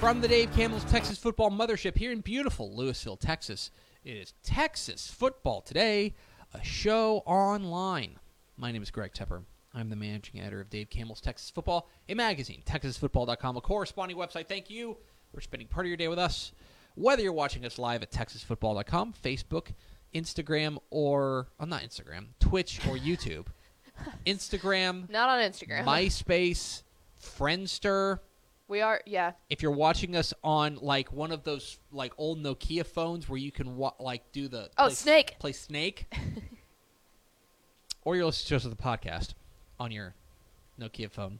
From the Dave Campbell's Texas Football Mothership here in beautiful Lewisville, Texas, it is Texas Football Today, a show online. My name is Greg Tepper. I'm the managing editor of Dave Campbell's Texas Football, a magazine, texasfootball.com, a corresponding website. Thank you for spending part of your day with us. Whether you're watching us live at texasfootball.com, Facebook, Instagram, or oh, not Instagram, Twitch or YouTube, Instagram, Not on Instagram. MySpace, Friendster. We are, yeah. If you're watching us on like one of those like old Nokia phones where you can wa- like do the Oh, play, Snake. play Snake, or you're listening to us on the podcast on your Nokia phone,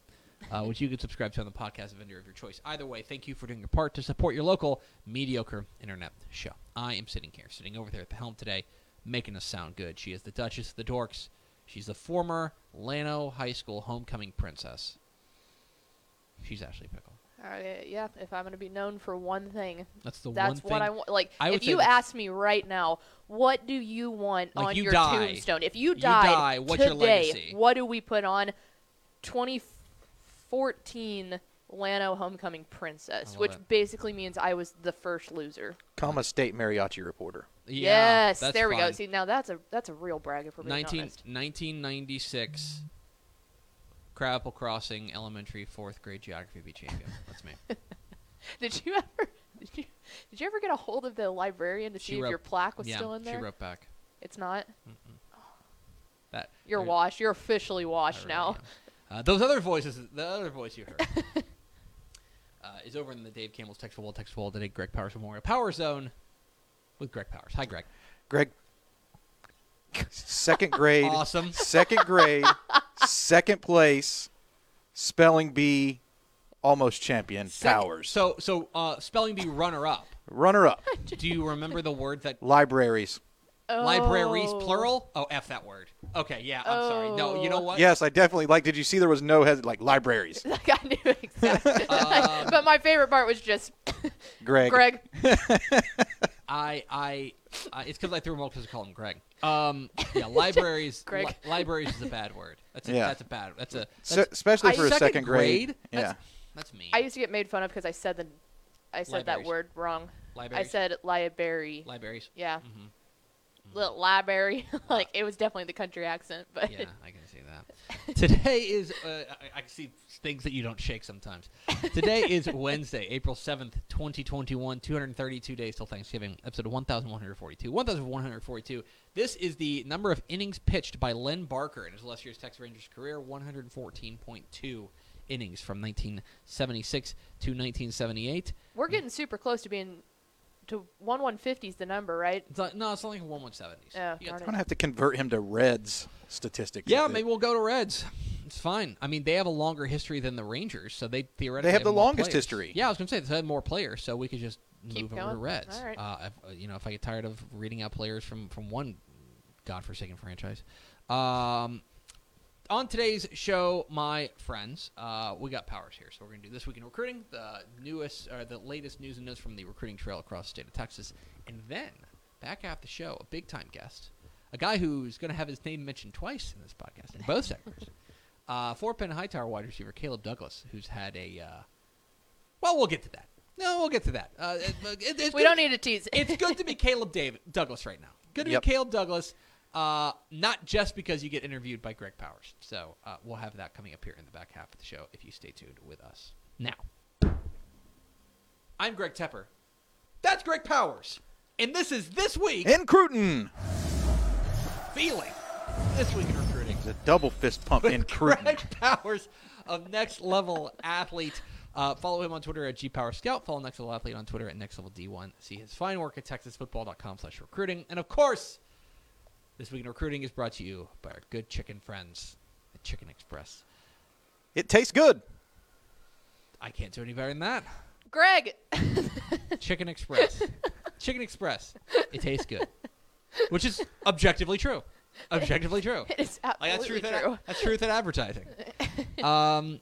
uh, which you can subscribe to on the podcast vendor of your choice. Either way, thank you for doing your part to support your local mediocre internet show. I am sitting here, sitting over there at the helm today, making us sound good. She is the Duchess of the Dorks. She's the former Llano High School homecoming princess. She's Ashley Pickle. Uh, yeah, if I'm going to be known for one thing, That's the that's one thing. what I want. Like, I if you ask me right now, what do you want Like, on you your die. tombstone? If you You die, what's your today, legacy? what do we put on 2014 Llano Homecoming Princess? Which it. basically means I was the first loser. comma state mariachi reporter. Yeah, yes, that's there we go. See, now that's a that's a real brag if we're being 19, honest. 1996, Crabapple Crossing Elementary fourth grade geography B champion. That's me. Did you ever? Did you, did you ever get a hold of the librarian to She see if your plaque was yeah, still in there? she wrote back. It's not. That You're washed. You're officially washed really now. am. Uh, those other voices, the other voice you heard, uh, is over in the Dave Campbell's Texas Football, Texas Football today. Greg Powers Memorial Power Zone with Greg Powers. Hi, Greg. Greg, second grade, Awesome. second grade, second place, spelling bee, almost champion, Sec- Powers. So, so uh, spelling bee runner up. Runner up, Do you remember the word that libraries. libraries Oh. plural? Oh, f that word. Okay, yeah. I'm sorry. No, you know Oh. what? Yes, I definitely like. Did you see there was no head like libraries? Like I knew exactly. Um, but my favorite part was just Greg. Greg. I, I, uh, it's because I threw him off because I call him Greg. Um, yeah, libraries. Greg. li- libraries is a bad word. That's a, Yeah. that's a bad. That's a. Se- That's, especially for a second second grade. grade? Yeah. That's, that's me. I used to get made fun of because I said the, I said that word wrong. libraries. I said library. libraries. yeah, hmm little library. like it was definitely the country accent, but Yeah, I can see that. Today is. Uh, I, I see things that you don't shake sometimes. Today is Wednesday, April seventh, twenty twenty one. Two hundred thirty two days till Thanksgiving. Episode one thousand one hundred forty two. One thousand one hundred forty two. This is the number of innings pitched by Len Barker in his last year's Texas Rangers career. One hundred fourteen point two innings from nineteen seventy six to nineteen seventy eight. we're getting super close to being to one one fifty is the number, right? It's not, no, it's only one one seventies. Darn I'm gonna have to convert him to Reds statistics. Yeah, maybe we'll go to Reds. It's fine. I mean, they have a longer history than the Rangers, so they theoretically They have the more longest players. history. Yeah, I was gonna say they had more players, so we could just Keep move over to. Reds. All right. Uh, if, uh, you know, if I get tired of reading out players from from one godforsaken franchise. Um, on today's show, my friends, uh, we got powers here, so we're gonna do this week in recruiting, the newest or the latest news and notes from the recruiting trail across the state of Texas, and then back after the show, a big time guest, a guy who's gonna have his name mentioned twice in this podcast in both segments. Uh, Fort Bend Hightower wide receiver Caleb Douglas, who's had a uh, well, we'll get to that. No, we'll get to that. Uh, it, it, it's We good- don't need to tease. It's good to be Caleb David Douglas right now. Good to Yep. be Caleb Douglas. Uh, not just because you get interviewed by Greg Powers. So uh, we'll have that coming up here in the back half of the show if you stay tuned with us. Now, I'm Greg Tepper. That's Greg Powers, and this is this week In Cruton, feeling this week in recruiting. It's a double fist pump in Cruton. Greg Powers of Next Level Athlete. Uh, follow him on Twitter at GPowerScout. Follow Next Level Athlete on Twitter at Next Level D1. See his fine work at TexasFootball.com slash recruiting. And of course, this week in recruiting is brought to you by our good chicken friends at Chicken Express. It tastes good. I can't do any better than that. Greg. Chicken Express. Chicken Express. It tastes good. Which is objectively true. Objectively true. It is Like that's absolutely truth. true. In, that's truth in advertising. um,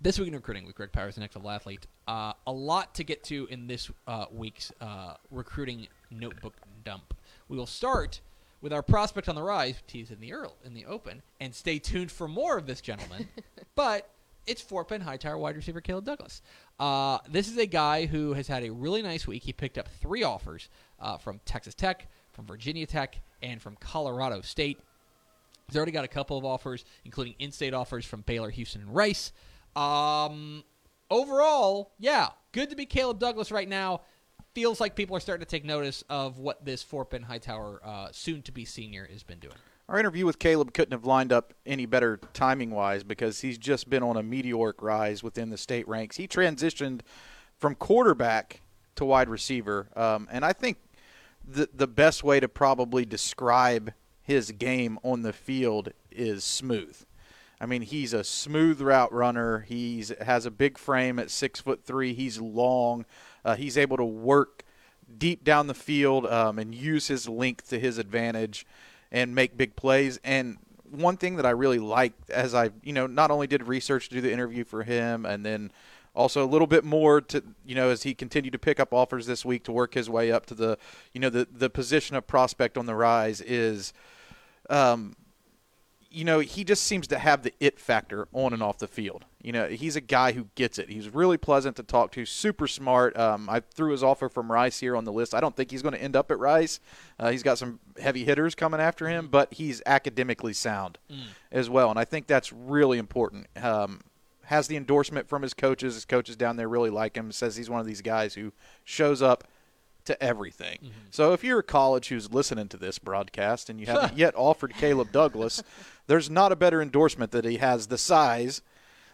this week in recruiting with Greg Powers, the next level athlete. Uh, a lot to get to in this uh, week's uh, recruiting notebook dump. We will start with our prospect on the rise, teased in the earl in the open, and stay tuned for more of this gentleman. but it's Fort Bend Hightower wide receiver Caleb Douglas. Uh, this is a guy who has had a really nice week. He picked up three offers uh, from Texas Tech, from Virginia Tech, and from Colorado State. He's already got a couple of offers, including in-state offers from Baylor, Houston, and Rice. Um, overall, yeah, good to be Caleb Douglas right now. Feels like people are starting to take notice of what this Fort Bend Hightower, uh, soon-to-be senior, has been doing. Our interview with Caleb couldn't have lined up any better timing wise because he's just been on a meteoric rise within the state ranks. He transitioned from quarterback to wide receiver, um, and I think the the best way to probably describe his game on the field is smooth. I mean, he's a smooth route runner. He's has a big frame at six foot three. He's long. Uh, he's able to work deep down the field um, and use his length to his advantage and make big plays. And one thing that I really liked as I, you know, not only did research to do the interview for him and then also a little bit more to, you know, as he continued to pick up offers this week to work his way up to the, you know, the, the position of prospect on the rise is, um, you know, he just seems to have the it factor on and off the field. You know, he's a guy who gets it. He's really pleasant to talk to, super smart. Um, I threw his offer from Rice here on the list. I don't think he's going to end up at Rice. Uh, he's got some heavy hitters coming after him, but he's academically sound as well, and I think that's really important. Um, has the endorsement from his coaches. His coaches down there really like him. Says he's one of these guys who shows up to everything. So if you're a college who's listening to this broadcast and you haven't yet offered Caleb Douglas, there's not a better endorsement that he has the size,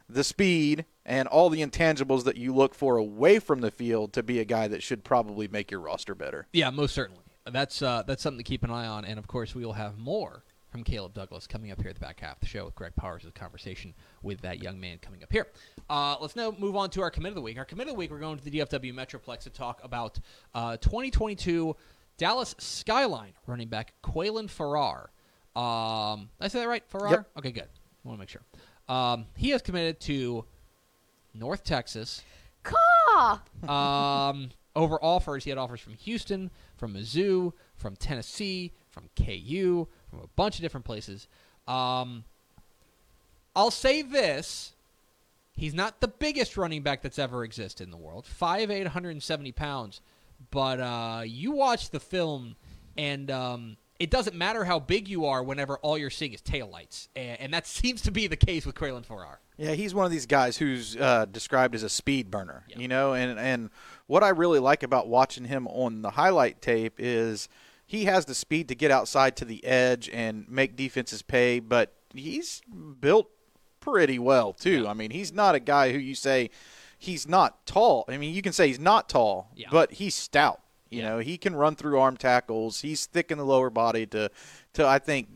the speed, and all the intangibles that you look for away from the field to be a guy that should probably make your roster better. Yeah, most certainly. That's uh, that's something to keep an eye on, and of course, we will have more from Caleb Douglas coming up here at the back half of the show with Greg Powers' conversation with that young man coming up here. Uh, let's now move on to our commit of the week. Our commit of the week, we're going to the DFW Metroplex to talk about uh, 2022 Dallas Skyline running back Quaylen Farrar. Um, did I say that right? Farrar? Yep. Okay, good. I want to make sure. Um, he has committed to North Texas Caw! um, over offers. He had offers from Houston, from Mizzou, from Tennessee, from KU, from a bunch of different places. Um, I'll say this. He's not the biggest running back that's ever existed in the world. 5'8", 170 pounds. But uh, you watch the film, and um, it doesn't matter how big you are whenever all you're seeing is taillights. And, and that seems to be the case with Quaylen Farrar. Yeah, he's one of these guys who's uh, described as a speed burner. Yeah. You know, and and what I really like about watching him on the highlight tape is he has the speed to get outside to the edge and make defenses pay, but he's built pretty well too. Yeah. I mean, he's not a guy who you say he's not tall. I mean, you can say he's not tall, Yeah. but he's stout. You Yeah. know, he can run through arm tackles. He's thick in the lower body to to I think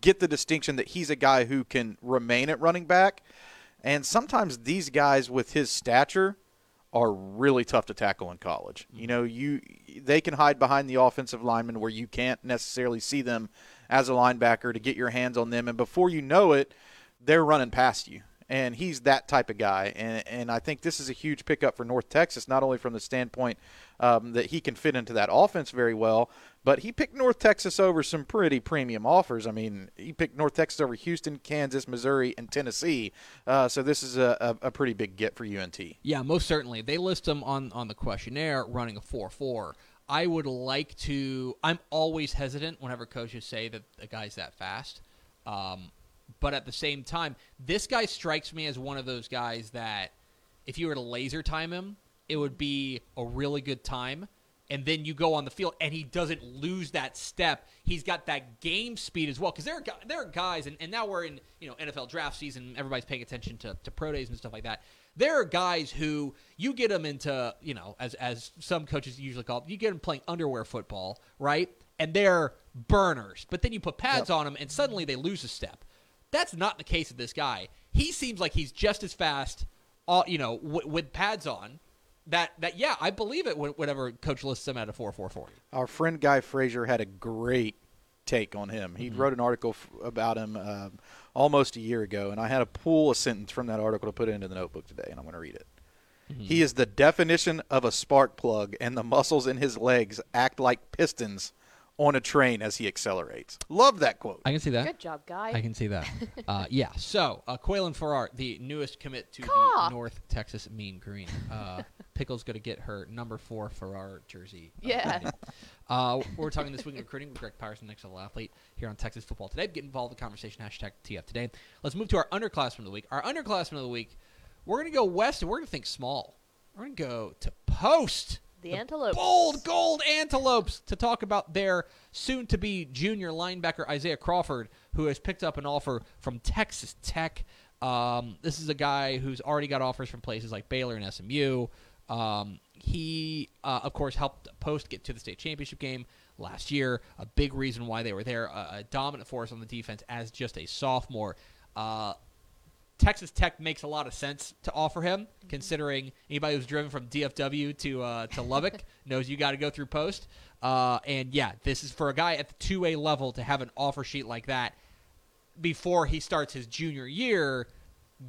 get the distinction that he's a guy who can remain at running back. And sometimes these guys with his stature are really tough to tackle in college. You mm-hmm. know, you they can hide behind the offensive lineman where you can't necessarily see them as a linebacker to get your hands on them and before you know it, they're running past you. And he's that type of guy. And and I think this is a huge pickup for North Texas, not only from the standpoint um, that he can fit into that offense very well, but he picked North Texas over some pretty premium offers. I mean, he picked North Texas over Houston, Kansas, Missouri, and Tennessee. Uh, so this is a, a, a, pretty big get for UNT. Yeah, most certainly. They list him on on the questionnaire running a four four. I would like to. I'm always hesitant whenever coaches say that a guy's that fast. Um, but at the same time, this guy strikes me as one of those guys that if you were to laser time him, it would be a really good time. And then you go on the field, and he doesn't lose that step. He's got that game speed as well. Because there are there are guys, and, and now we're in you know NFL draft season. Everybody's paying attention to, to pro days and stuff like that. There are guys who you get them into you know as as some coaches usually call it, you get them playing underwear football, right? And they're burners. But then you put pads yep. on them, and suddenly they lose a step. That's not the case of this guy. He seems like he's just as fast, all, you know, w- with pads on. That that yeah, I believe it. Whenever coach lists him at a four four forty. Our friend Guy Frazier had a great take on him. He mm-hmm. wrote an article f- about him uh, almost a year ago, and I had to pull a sentence from that article to put it into the notebook today, and I'm going to read it. Mm-hmm. He is the definition of a spark plug, and the muscles in his legs act like pistons on a train as he accelerates. Love that quote. I can see that. Good job, guy. I can see that. uh, yeah. So, uh, Quaylon Farrar, the newest commit to Caw. the North Texas Mean Green. Uh, Pickle's going to get her number four Farrar jersey. Uh, yeah. Uh, we're talking this week in recruiting with Greg Patterson, next level athlete here on Texas Football Today. Get involved in the conversation. Hashtag TF Today. Let's move to our underclassmen of the week. Our underclassmen of the week. We're going to go west and we're going to think small. We're going to go to Post. The, the Antelopes. Bold gold Antelopes to talk about their soon to be junior linebacker Isaiah Crawford, who has picked up an offer from Texas Tech. Um, this is a guy who's already got offers from places like Baylor and SMU. Um, he, uh, of course, helped Post get to the state championship game last year. A big reason why they were there. A, a dominant force on the defense as just a sophomore. Uh, Texas Tech makes a lot of sense to offer him, considering anybody who's driven from DFW to uh, to Lubbock knows you got to go through post. Uh, and yeah, this is for a guy at the two A level to have an offer sheet like that before he starts his junior year.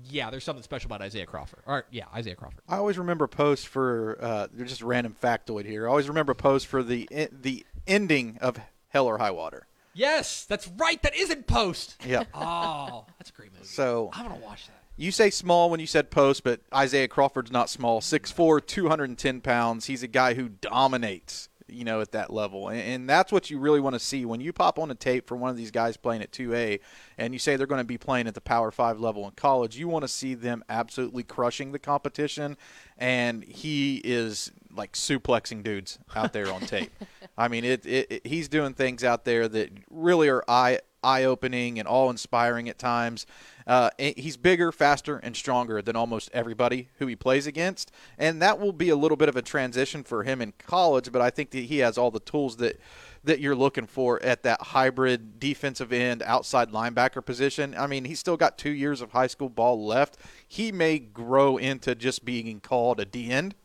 Yeah, there's something special about Isaiah Crawford. Or yeah, Isaiah Crawford. I always remember post for uh, just random factoid here. I always remember post for the the ending of Hell or High Water. Yes, that's right. That isn't Post. Yeah. oh, that's a great movie. So I'm gonna watch that. You say small when you said post, but Isaiah Crawford's not small. 6'4", 210 pounds. He's a guy who dominates, you know, at that level. And, and that's what you really want to see. When you pop on a tape for one of these guys playing at 2A and you say they're going to be playing at the Power 5 level in college, you want to see them absolutely crushing the competition. And he is like suplexing dudes out there on tape. I mean, it, it, it, he's doing things out there that really are eye eye opening and all inspiring at times. Uh, he's bigger, faster, and stronger than almost everybody who he plays against, and that will be a little bit of a transition for him in college. But I think that he has all the tools that that you're looking for at that hybrid defensive end outside linebacker position. I mean, he's still got two years of high school ball left. He may grow into just being called a D end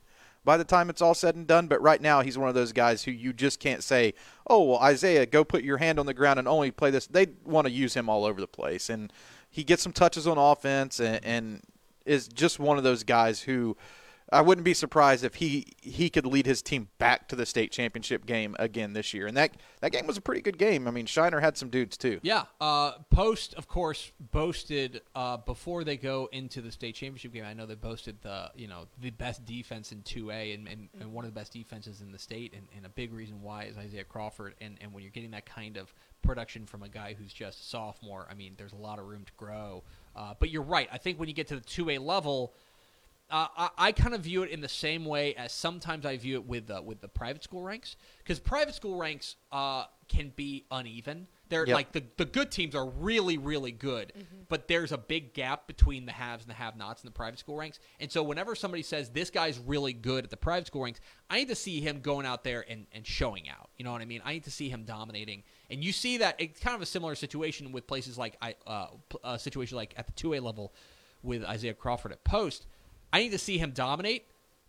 by the time it's all said and done. But right now, he's one of those guys who you just can't say, oh, well, Isaiah, go put your hand on the ground and only play this. They want to use him all over the place. And he gets some touches on offense and, and is just one of those guys who I wouldn't be surprised if he he could lead his team back to the state championship game again this year. And that that game was a pretty good game. I mean, Shiner had some dudes too. Yeah. Uh, Post, of course, boasted uh, before they go into the state championship game. I know they boasted the you know the best defense in 2A and, and, and one of the best defenses in the state. And, and, a big reason why is Isaiah Crawford. And and when you're getting that kind of production from a guy who's just a sophomore, I mean, there's a lot of room to grow. Uh, but you're right. I think when you get to the 2A level uh, I, I kind of view it in the same way as sometimes I view it with uh, with the private school ranks because private school ranks uh, can be uneven. They're yep. like the, the good teams are really really good, mm-hmm. but there's a big gap between the haves and the have-nots in the private school ranks. And so whenever somebody says this guy's really good at the private school ranks, I need to see him going out there and, and showing out. You know what I mean? I need to see him dominating. And you see that it's kind of a similar situation with places like I uh, a situation like at the two A level with Isaiah Crawford at post I need to see him dominate.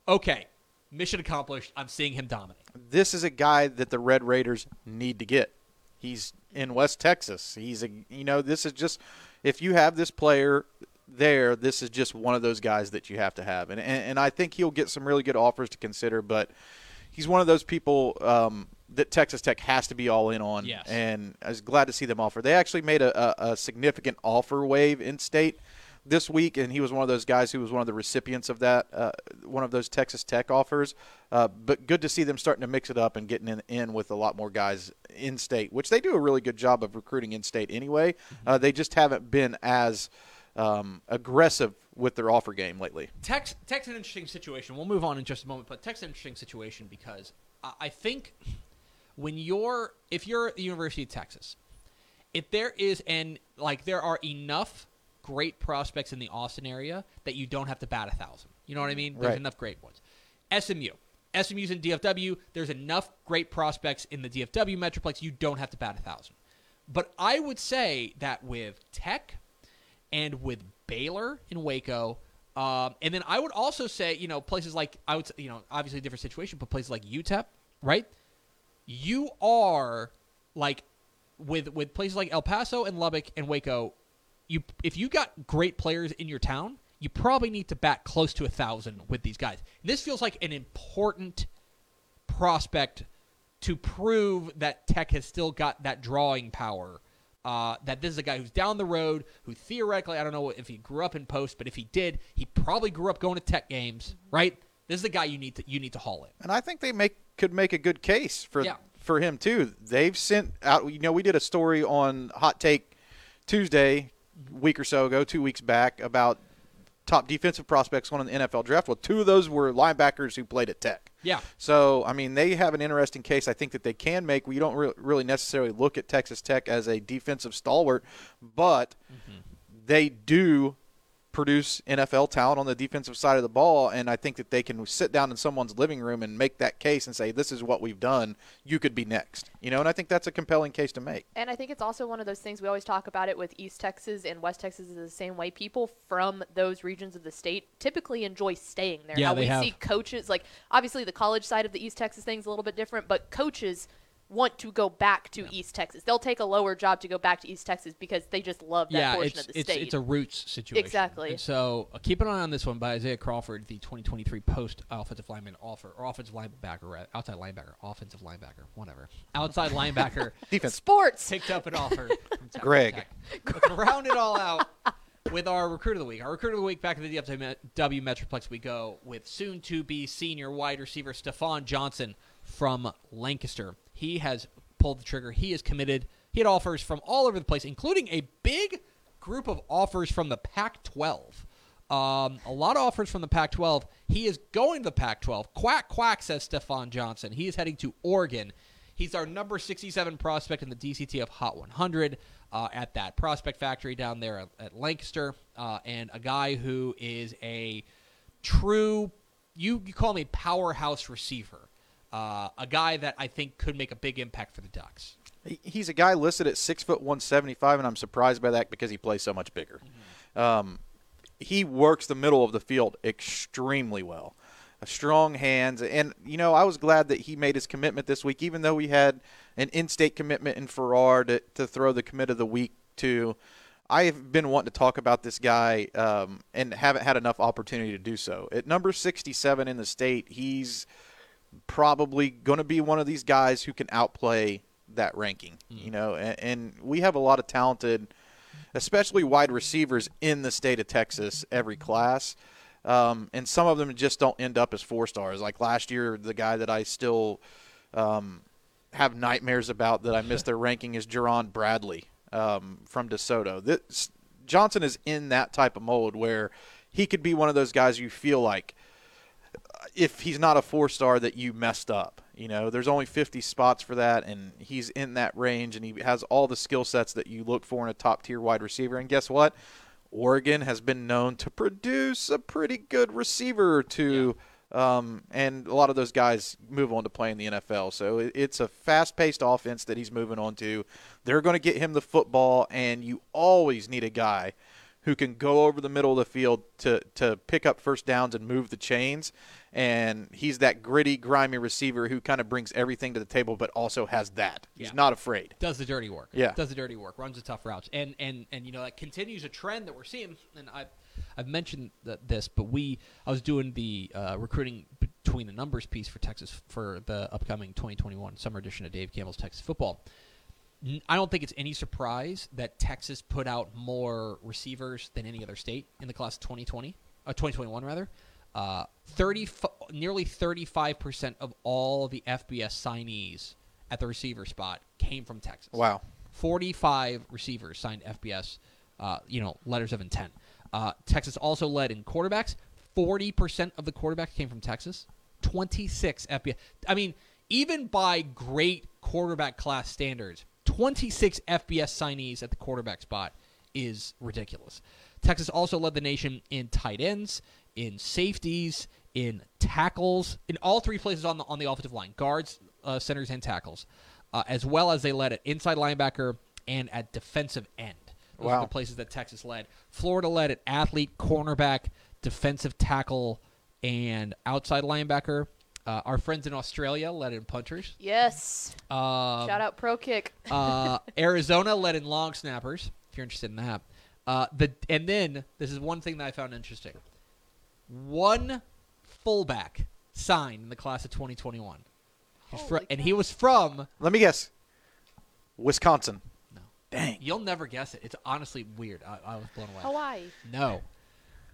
Okay, mission accomplished. I'm seeing him dominate. This is a guy that the Red Raiders need to get. He's in West Texas. He's a you know this is just if you have this player there, this is just one of those guys that you have to have, and and, and I think he'll get some really good offers to consider, but he's one of those people um, that Texas Tech has to be all in on. Yes. And I was glad to see them offer. They actually made a, a, a significant offer wave in state this week, and he was one of those guys who was one of the recipients of that, uh, one of those Texas Tech offers. Uh, but good to see them starting to mix it up and getting in, in with a lot more guys in state, which they do a really good job of recruiting in state anyway. Uh, they just haven't been as um, aggressive with their offer game lately. Tech's, Tech's an interesting situation. We'll move on in just a moment, but Tech's an interesting situation because I I think when you're if you're at the University of Texas, if there is and like there are enough great prospects in the Austin area that you don't have to bat a thousand. You know what I mean? There's Right. enough great ones. SMU. SMU's in DFW. There's enough great prospects in the DFW Metroplex. You don't have to bat a thousand. But I would say that with Tech and with Baylor in Waco, um, and then I would also say, you know, places like I would, say, you know, obviously a different situation, but places like UTEP, right? You are like with with places like El Paso and Lubbock and Waco. You if you got great players in your town, you probably need to bat close to a thousand with these guys. This feels like an important prospect to prove that Tech has still got that drawing power. Uh, that this is a guy who's down the road, who theoretically, I don't know if he grew up in post, but if he did, he probably grew up going to Tech games, right? This is the guy you need to you need to haul in. And I think they make could make a good case for Yeah. for him too. They've sent out. You know, we did a story on Hot Take Tuesday, a week or so ago, two weeks back, about top defensive prospects going in the NFL draft. Well, two of those were linebackers who played at Tech. Yeah. So, I mean, they have an interesting case. I think that they can make. We don't re- really necessarily look at Texas Tech as a defensive stalwart, but mm-hmm. they do produce NFL talent on the defensive side of the ball, and I think that they can sit down in someone's living room and make that case and say, "This is what we've done. You could be next." You know, and I think that's a compelling case to make. And I think it's also one of those things we always talk about it with East Texas and West Texas is the same way. People from those regions of the state typically enjoy staying there. Yeah, How they we have. see coaches like obviously the college side of the East Texas thing is a little bit different, but coaches want to go back to East Texas. They'll take a lower job to go back to East Texas because they just love that yeah, portion it's of the it's state. it's a roots situation. Exactly. And so uh, keep an eye on this one by Isaiah Crawford, the 2023 post offensive lineman offer or offensive linebacker, right? outside linebacker, offensive linebacker, whatever, outside linebacker Defense. Sports. picked up an offer. from Texas Greg. Tech. Round it all out with our recruit of the week. Our recruit of the week back in the DFW Metroplex, we go with soon to be senior wide receiver Stephon Johnson from Lancaster. He has pulled the trigger. He is committed. He had offers from all over the place, including a big group of offers from the Pac 12. Um, a lot of offers from the Pac 12. He is going to the Pac 12. Quack, quack, says Stephon Johnson. He is heading to Oregon. He's our number 67 prospect in the DCTF Hot 100 uh, at that prospect factory down there at, at Lancaster, uh, and a guy who is a true, you, you call me powerhouse receiver, uh, a guy that I think could make a big impact for the Ducks. He's a guy listed at six foot one seventy five, and I'm surprised by that because he plays so much bigger. Um, he works the middle of the field extremely well. Uh, Strong hands, and you know I was glad that he made his commitment this week, even though we had an in-state commitment in Farrar to, to throw the commit of the week to. I have been wanting to talk about this guy um, and haven't had enough opportunity to do so. At number 67 in the state, he's probably going to be one of these guys who can outplay that ranking. You know, and, and we have a lot of talented, especially wide receivers in the state of Texas every class. Um, and some of them just don't end up as four stars. Like last year, the guy that I still um, have nightmares about that I missed their ranking is Jerron Bradley um, from DeSoto. This, Johnson is in that type of mold where he could be one of those guys you feel like if he's not a four star that you messed up. You know, there's only 50 spots for that, and he's in that range, and he has all the skill sets that you look for in a top tier wide receiver. And guess what? Oregon has been known to produce a pretty good receiver or two. Um, and a lot of those guys move on to play in the NFL. So it, it's a fast paced offense that he's moving on to. They're going to get him the football, and you always need a guy who can go over the middle of the field to to pick up first downs and move the chains. And he's that gritty, grimy receiver who kind of brings everything to the table, but also has that. He's Yeah. not afraid. does the dirty work. Yeah. does the dirty work. Runs the tough routes, and and and you know that continues a trend that we're seeing. And I, I've mentioned th- this, but we I was doing the uh, recruiting between the numbers piece for Texas for the upcoming 2021 summer edition of Dave Campbell's Texas Football. I don't think it's any surprise that Texas put out more receivers than any other state in the class of 2020, uh, 2021 rather. Uh, 30, nearly 35% of all the FBS signees at the receiver spot came from Texas. Wow. 45 receivers signed FBS, uh, you know, letters of intent. Uh, Texas also led in quarterbacks. 40% of the quarterbacks came from Texas. 26 FBS. I mean, even by great quarterback class standards, 26 FBS signees at the quarterback spot is ridiculous. Texas also led the nation in tight ends, in safeties, in tackles, in all three places on the on the offensive line, guards, uh, centers, and tackles, uh, as well as they led at inside linebacker and at defensive end. Those are Wow. the places that Texas led. Florida led at athlete, cornerback, defensive tackle, and outside linebacker. Uh, our friends in Australia led in punters. Yes. Um, Shout out Pro Kick. uh, Arizona led in long snappers. If you're interested in that, uh, the and then this is one thing that I found interesting. One fullback signed in the class of 2021, He's fr- and he was from. Let me guess. Wisconsin. No. Dang. You'll never guess it. It's honestly weird. I, I was blown away. Hawaii. No,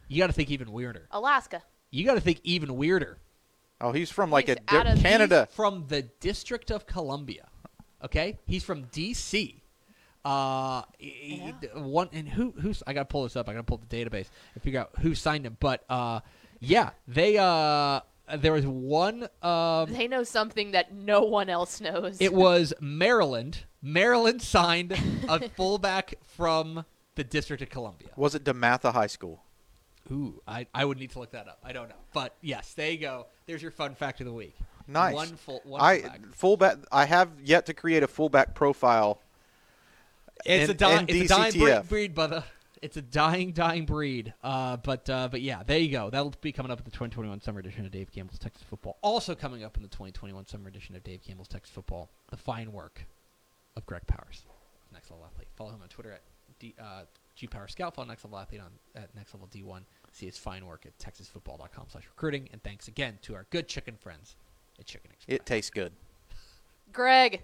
you got to think even weirder. Alaska. You got to think even weirder. Oh, he's from like He's a di- out of- Canada. He's from the District of Columbia. Okay, he's from D.C. Uh, he- he- one and who who's I gotta pull this up. I gotta pull the database and figure out who signed him. But uh, yeah, they uh, there was one um, They know something that no one else knows. it was Maryland. Maryland signed a fullback from the District of Columbia. Was it DeMatha High School? Ooh, I, I would need to look that up. I don't know, but yes, there you go. There's your fun fact of the week. Nice. One full one I fullback. fullback. I have yet to create a fullback profile. It's in- a dying, in it's a dying breed, breed, brother. It's a dying, dying breed. Uh, but uh, but yeah, there you go. That'll be coming up in the 2021 summer edition of Dave Campbell's Texas Football. Also coming up in the 2021 summer edition of Dave Campbell's Texas Football, the fine work of Greg Powers, next level athlete. Follow him on Twitter at D, uh, G Power Scout. Follow next level athlete on at next level D1. See his fine work at texasfootball.com slash recruiting. And thanks again to our good chicken friends at Chicken Express. It tastes good. Greg.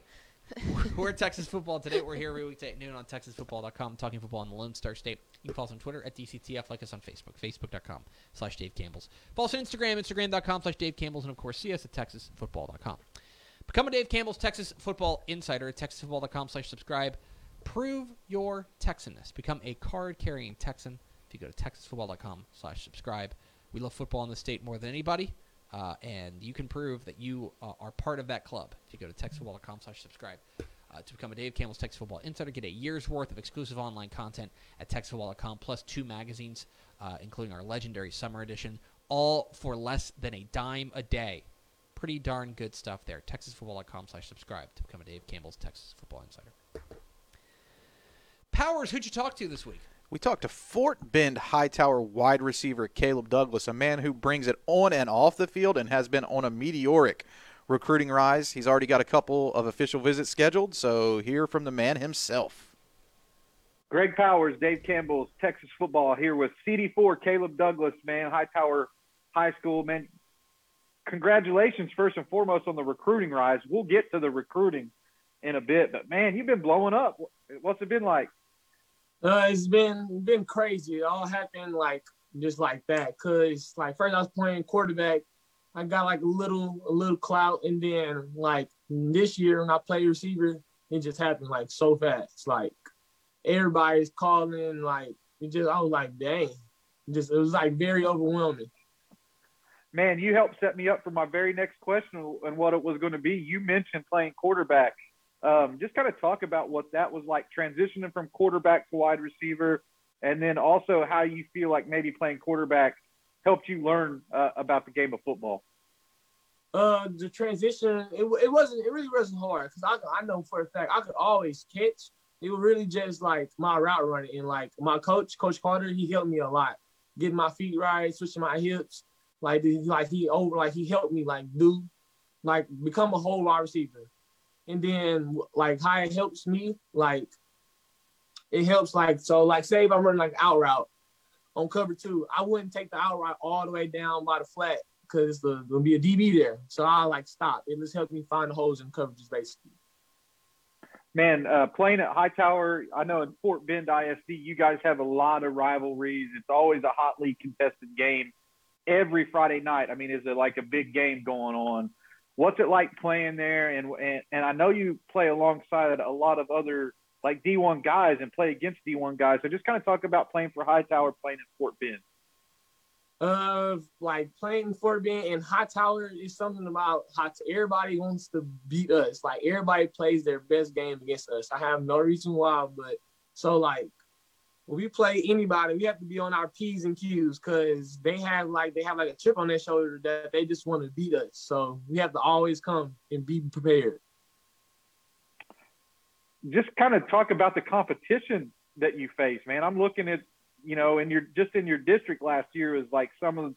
We're at Texas football today. We're here every weekday at noon on TexasFootball.com, talking football in the Lone Star State. You can follow us on Twitter at DCTF, like us on Facebook, Facebook.com slash Dave Campbell's. Follow us on Instagram, Instagram.com slash Dave Campbell's, and of course, see us at TexasFootball.com. Become a Dave Campbell's Texas Football Insider at TexasFootball.com slash subscribe. Prove your Texanness. Become a card-carrying Texan if you go to TexasFootball.com slash subscribe. We love football in the state more than anybody. Uh, and you can prove that you uh, are part of that club if you go to texasfootball.com slash subscribe uh, to become a Dave Campbell's Texas Football Insider. Get a year's worth of exclusive online content at texasfootball.com, plus two magazines, uh, including our legendary summer edition, all for less than a dime a day. Pretty darn good stuff there. texasfootball.com slash subscribe to become a Dave Campbell's Texas Football Insider. Powers, who'd you talk to this week? We talked to Fort Bend Hightower wide receiver Caleb Douglas, a man who brings it on and off the field and has been on a meteoric recruiting rise. He's already got a couple of official visits scheduled, so hear from the man himself. Greg Powers, Dave Campbell's Texas football here with CD4 Caleb Douglas, man, Hightower High School, man. Congratulations, first and foremost, on the recruiting rise. We'll get to the recruiting in a bit, but man, you've been blowing up. What's it been like? Uh, it's been been crazy. It all happened like just like that. Cause like first I was playing quarterback, I got like a little a little clout, and then like this year when I played receiver, it just happened like so fast. Like everybody's calling, like it just I was like, dang, just it was like very overwhelming. Man, you helped set me up for my very next question and what it was going to be. You mentioned playing quarterback. Um, just kind of talk about what that was like transitioning from quarterback to wide receiver, and then also how you feel like maybe playing quarterback helped you learn uh, about the game of football. Uh, the transition it, it wasn't it really wasn't hard because I I know for a fact I could always catch, it was really just like my route running and like my coach, Coach Carter, he helped me a lot, getting my feet right, switching my hips, like like he over like he helped me like do, like become a whole wide receiver, and then like how it helps me like, it helps like so like say if I'm running like out route on cover two, I wouldn't take the out route all the way down by the flat because there's gonna be a DB there, so I like stop. It just helps me find the holes in coverages basically man, uh, playing at Hightower, I know in Fort Bend ISD, you guys have a lot of rivalries. It's always a hotly contested game every Friday night. I mean, is it like a big game going on? What's it like playing there? And and, and I know you play alongside a lot of other like D1 guys and play against D1 guys. So just kind of talk about playing for Hightower, playing in Fort Bend of like playing in Fort Bend and Hightower is something about hot. Everybody wants to beat us. Like everybody plays their best game against us. I have no reason why, but so like when we play anybody, we have to be on our p's and q's because they have like they have like a chip on their shoulder that they just want to beat us. So we have to always come and be prepared. Just kind of talk about the competition that you face, man. I'm looking at you know, and you're just in your district last year was like some of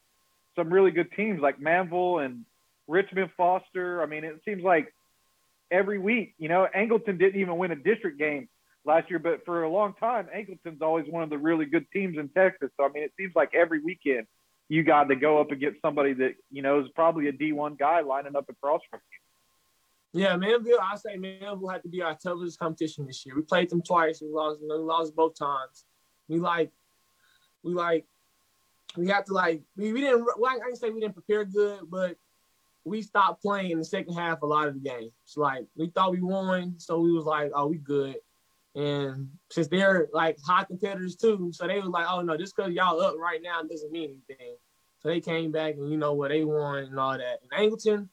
some really good teams like Manvel and Richmond Foster. I mean, it seems like every week, you know, Angleton didn't even win a district game last year, but for a long time, Angleton's always one of the really good teams in Texas. So I mean, it seems like every weekend you got to go up against somebody that you know is probably a D1 guy lining up across from you. Yeah, Manvel, I say Manvel had to be our toughest competition this year. We played them twice. We lost, we lost both times. We like we like we have to like we, we didn't well, I can say we didn't prepare good, but we stopped playing in the second half a lot of the games. Like we thought we won, so we was like, oh, we good. And since they're like high competitors too, so they was like, oh no, just because y'all up right now doesn't mean anything. So they came back and you know what they won and all that. And Angleton,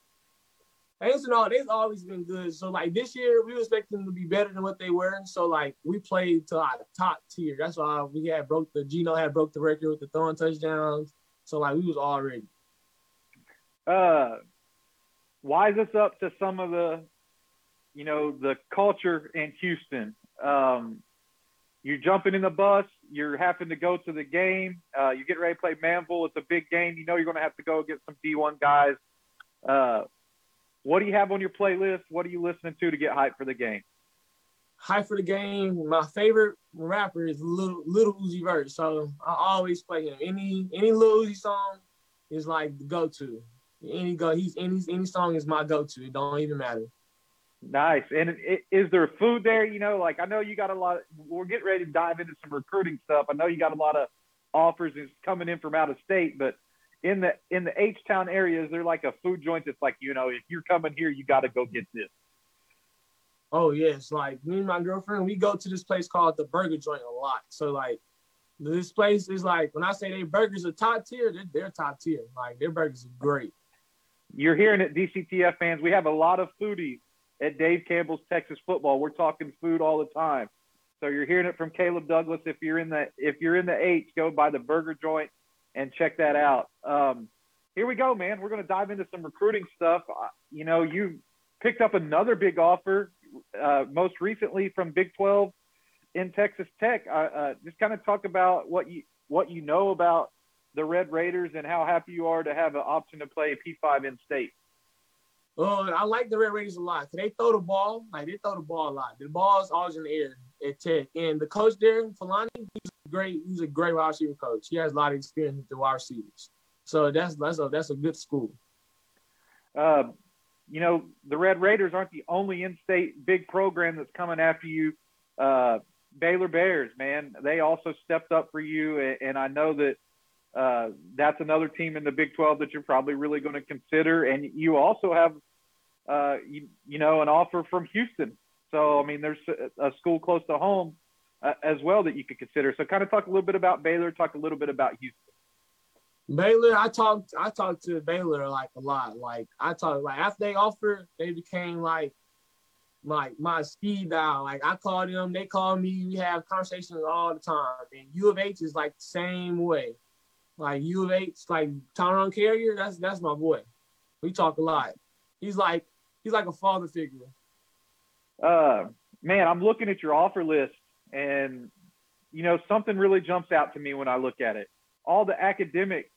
Angleton, all, they've always been good. So like this year, we expect them to be better than what they were. So like we played to our top tier. That's why we had broke the Gino had broke the record with the throwing touchdowns. So like we was all ready. Uh, wise us up to some of the, you know, the culture in Houston. Um, you're jumping in the bus. You're having to go to the game. Uh, you get ready to play Manvel. It's a big game. You know you're going to have to go get some D1 guys. Uh, what do you have on your playlist? What are you listening to to get hyped for the game? Hype for the game. My favorite rapper is Little Lil Uzi Vert, so I always play him. Any any Lil Uzi song is like the go to. Any go he's any any song is my go to. It don't even matter. Nice. And is there food there? You know, like I know you got a lot. Of, we're getting ready to dive into some recruiting stuff. I know you got a lot of offers is coming in from out of state, but in the in the H Town area, is there like a food joint that's like you know if you're coming here, you got to go get this? Oh yes, like me and my girlfriend, we go to this place called the Burger Joint a lot. So like this place is like when I say they burgers are top tier, they're, they're top tier. Like their burgers are great. You're hearing it, DCTF fans. We have a lot of foodies at Dave Campbell's Texas Football. We're talking food all the time. So you're hearing it from Caleb Douglas. If you're in the if you're in the H, go by the Burger Joint and check that out. Um, here we go, man. We're going to dive into some recruiting stuff. You know, you picked up another big offer, uh, most recently from Big 12 in Texas Tech. Uh, uh, just kind of talk about what you what you know about the Red Raiders and how happy you are to have an option to play P5 in state. Well, I like the Red Raiders a lot. They throw the ball, like they throw the ball a lot. The ball is always in the air at Tech, and the coach there, Falani, he's great. He's a great wide receiver coach. He has a lot of experience with the wide receivers. So that's that's a that's a good school. Uh, you know, the Red Raiders aren't the only in-state big program that's coming after you. Uh, Baylor Bears, man, they also stepped up for you, and, and I know that uh, that's another team in the Big 12 that you're probably really going to consider. And you also have, uh, you, you know, an offer from Houston. So I mean, there's a, school close to home uh, as well that you could consider. So kind of talk a little bit about Baylor, talk a little bit about Houston. Baylor, I talked I talked to Baylor like a lot. Like I talked like after they offered, they became like like my speed dial. Like I called them, they called me. We have conversations all the time. And U of H is like the same way. Like U H, like Tyrone Carrier, that's that's my boy. We talk a lot. He's like he's like a father figure. Uh, man, I'm looking at your offer list, and you know something really jumps out to me when I look at it. All the academic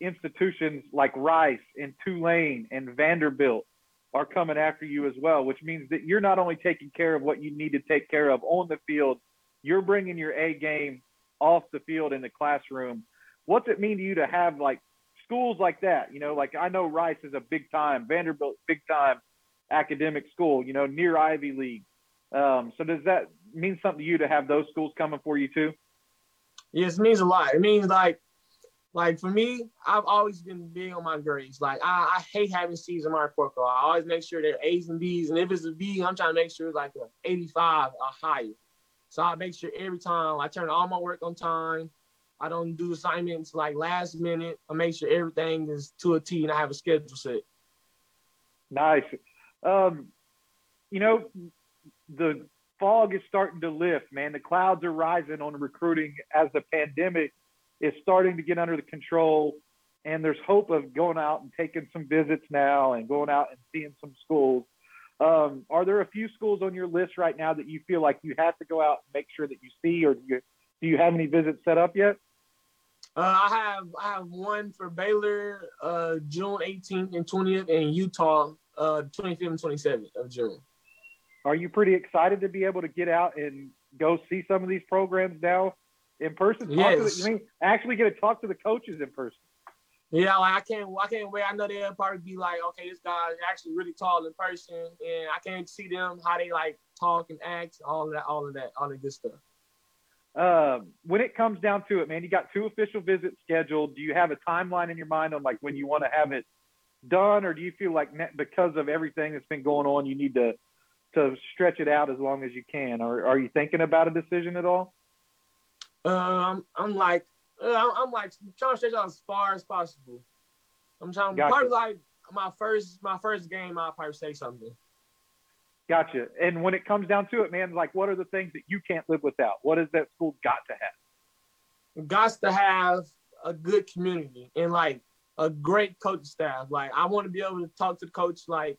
institutions like Rice and Tulane and Vanderbilt are coming after you as well, which means that you're not only taking care of what you need to take care of on the field, you're bringing your A game off the field in the classroom. What's it mean to you to have like schools like that? You know, like I know Rice is a big time, Vanderbilt big time academic school, you know, near Ivy League. Um, so does that mean something to you to have those schools coming for you too? Yes, it means a lot. It means like like for me, I've always been big on my grades. Like I, I hate having C's in my report card. I always make sure they're A's and B's, and if it's a B, I'm trying to make sure it's like a 85 or higher. So I make sure every time I turn all my work on time. I don't do assignments like last minute. I make sure everything is to a T, and I have a schedule set. Nice. Um, you know, the fog is starting to lift, man. The clouds are rising on recruiting as the pandemic is starting to get under the control and there's hope of going out and taking some visits now and going out and seeing some schools. Um, are there a few schools on your list right now that you feel like you have to go out and make sure that you see, or do you do you have any visits set up yet? Uh, I have I have one for Baylor, uh, June 18th and 20th, and Utah, uh, 25th and 27th of June. Are you pretty excited to be able to get out and go see some of these programs now in person? Talk yes. To the, I mean, actually get to talk to the coaches in person. Yeah, like I can't, I can't wait. I know they'll probably be like, okay, this guy's actually really tall in person, and I can't see them how they like talk and act, all of that, all of that, all the good stuff. Um, when it comes down to it, man, you got two official visits scheduled. Do you have a timeline in your mind on like when you want to have it done, or do you feel like because of everything that's been going on, you need to to stretch it out as long as you can? Or are you thinking about a decision at all? Um, I'm like, uh, I'm like trying to stretch out as far as possible. I'm trying gotcha. probably like my first my first game. I'll probably say something. Gotcha. And when it comes down to it, man, like what are the things that you can't live without? What has that school got to have? Got to have a good community and like a great coach staff. Like I want to be able to talk to the coach like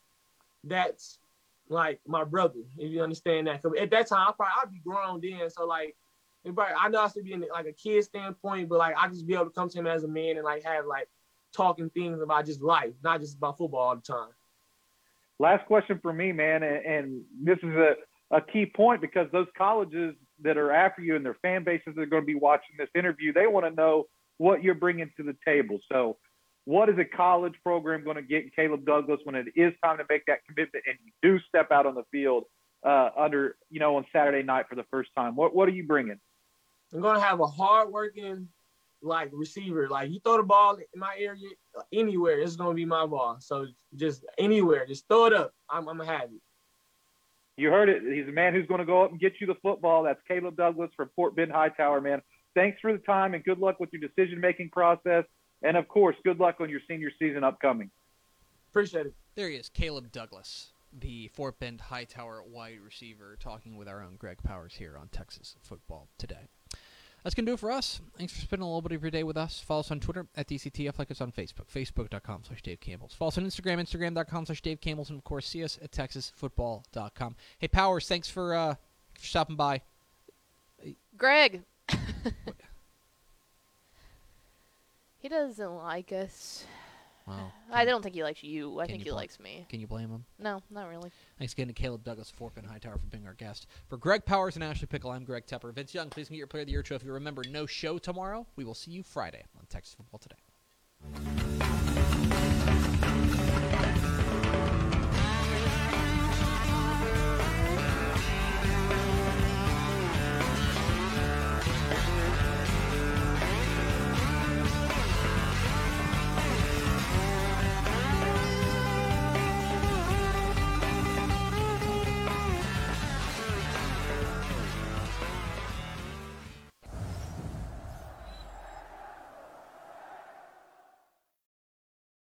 that's like my brother. If you understand that. Cause At that time, I probably I'd be grown then. So like but I know I should be in like a kid standpoint, but like I just be able to come to him as a man and like have like talking things about just life, not just about football all the time. Last question for me, man, and, and this is a, a key point because those colleges that are after you and their fan bases that are going to be watching this interview, they want to know what you're bringing to the table. So, what is a college program going to get Caleb Douglas when it is time to make that commitment and you do step out on the field uh, under, you know, on Saturday night for the first time? What What are you bringing? I'm gonna have a hard-working like receiver. Like you throw the ball in my area anywhere, it's gonna be my ball. So just anywhere, just throw it up. I'm, I'm gonna have it. You heard it. He's a man who's going to go up and get you the football. That's Caleb Douglas from Fort Bend Hightower, man. Thanks for the time and good luck with your decision-making process. And of course, good luck on your senior season upcoming. Appreciate it. There he is, Caleb Douglas, the Fort Bend Hightower wide receiver, talking with our own Greg Powers here on Texas Football Today. That's going to do it for us. Thanks for spending a little bit of your day with us. Follow us on Twitter at DCTF, like us on Facebook, facebook.com slash Dave Campbell's. Follow us on Instagram, instagram.com slash Dave Campbell's, and of course, see us at texasfootball.com. Hey, Powers, thanks for, uh, for stopping by. Greg. he doesn't like us. Wow. I don't think he likes you. I Can think you he bl- likes me. Can you blame him? No, not really. Thanks again to Caleb Douglas, Fort Bend Hightower, for being our guest. For Greg Powers and Ashley Pickle, I'm Greg Tepper. Vince Young, please get your Player of the Year trophy. Remember, no show tomorrow. We will see you Friday on Texas Football Today.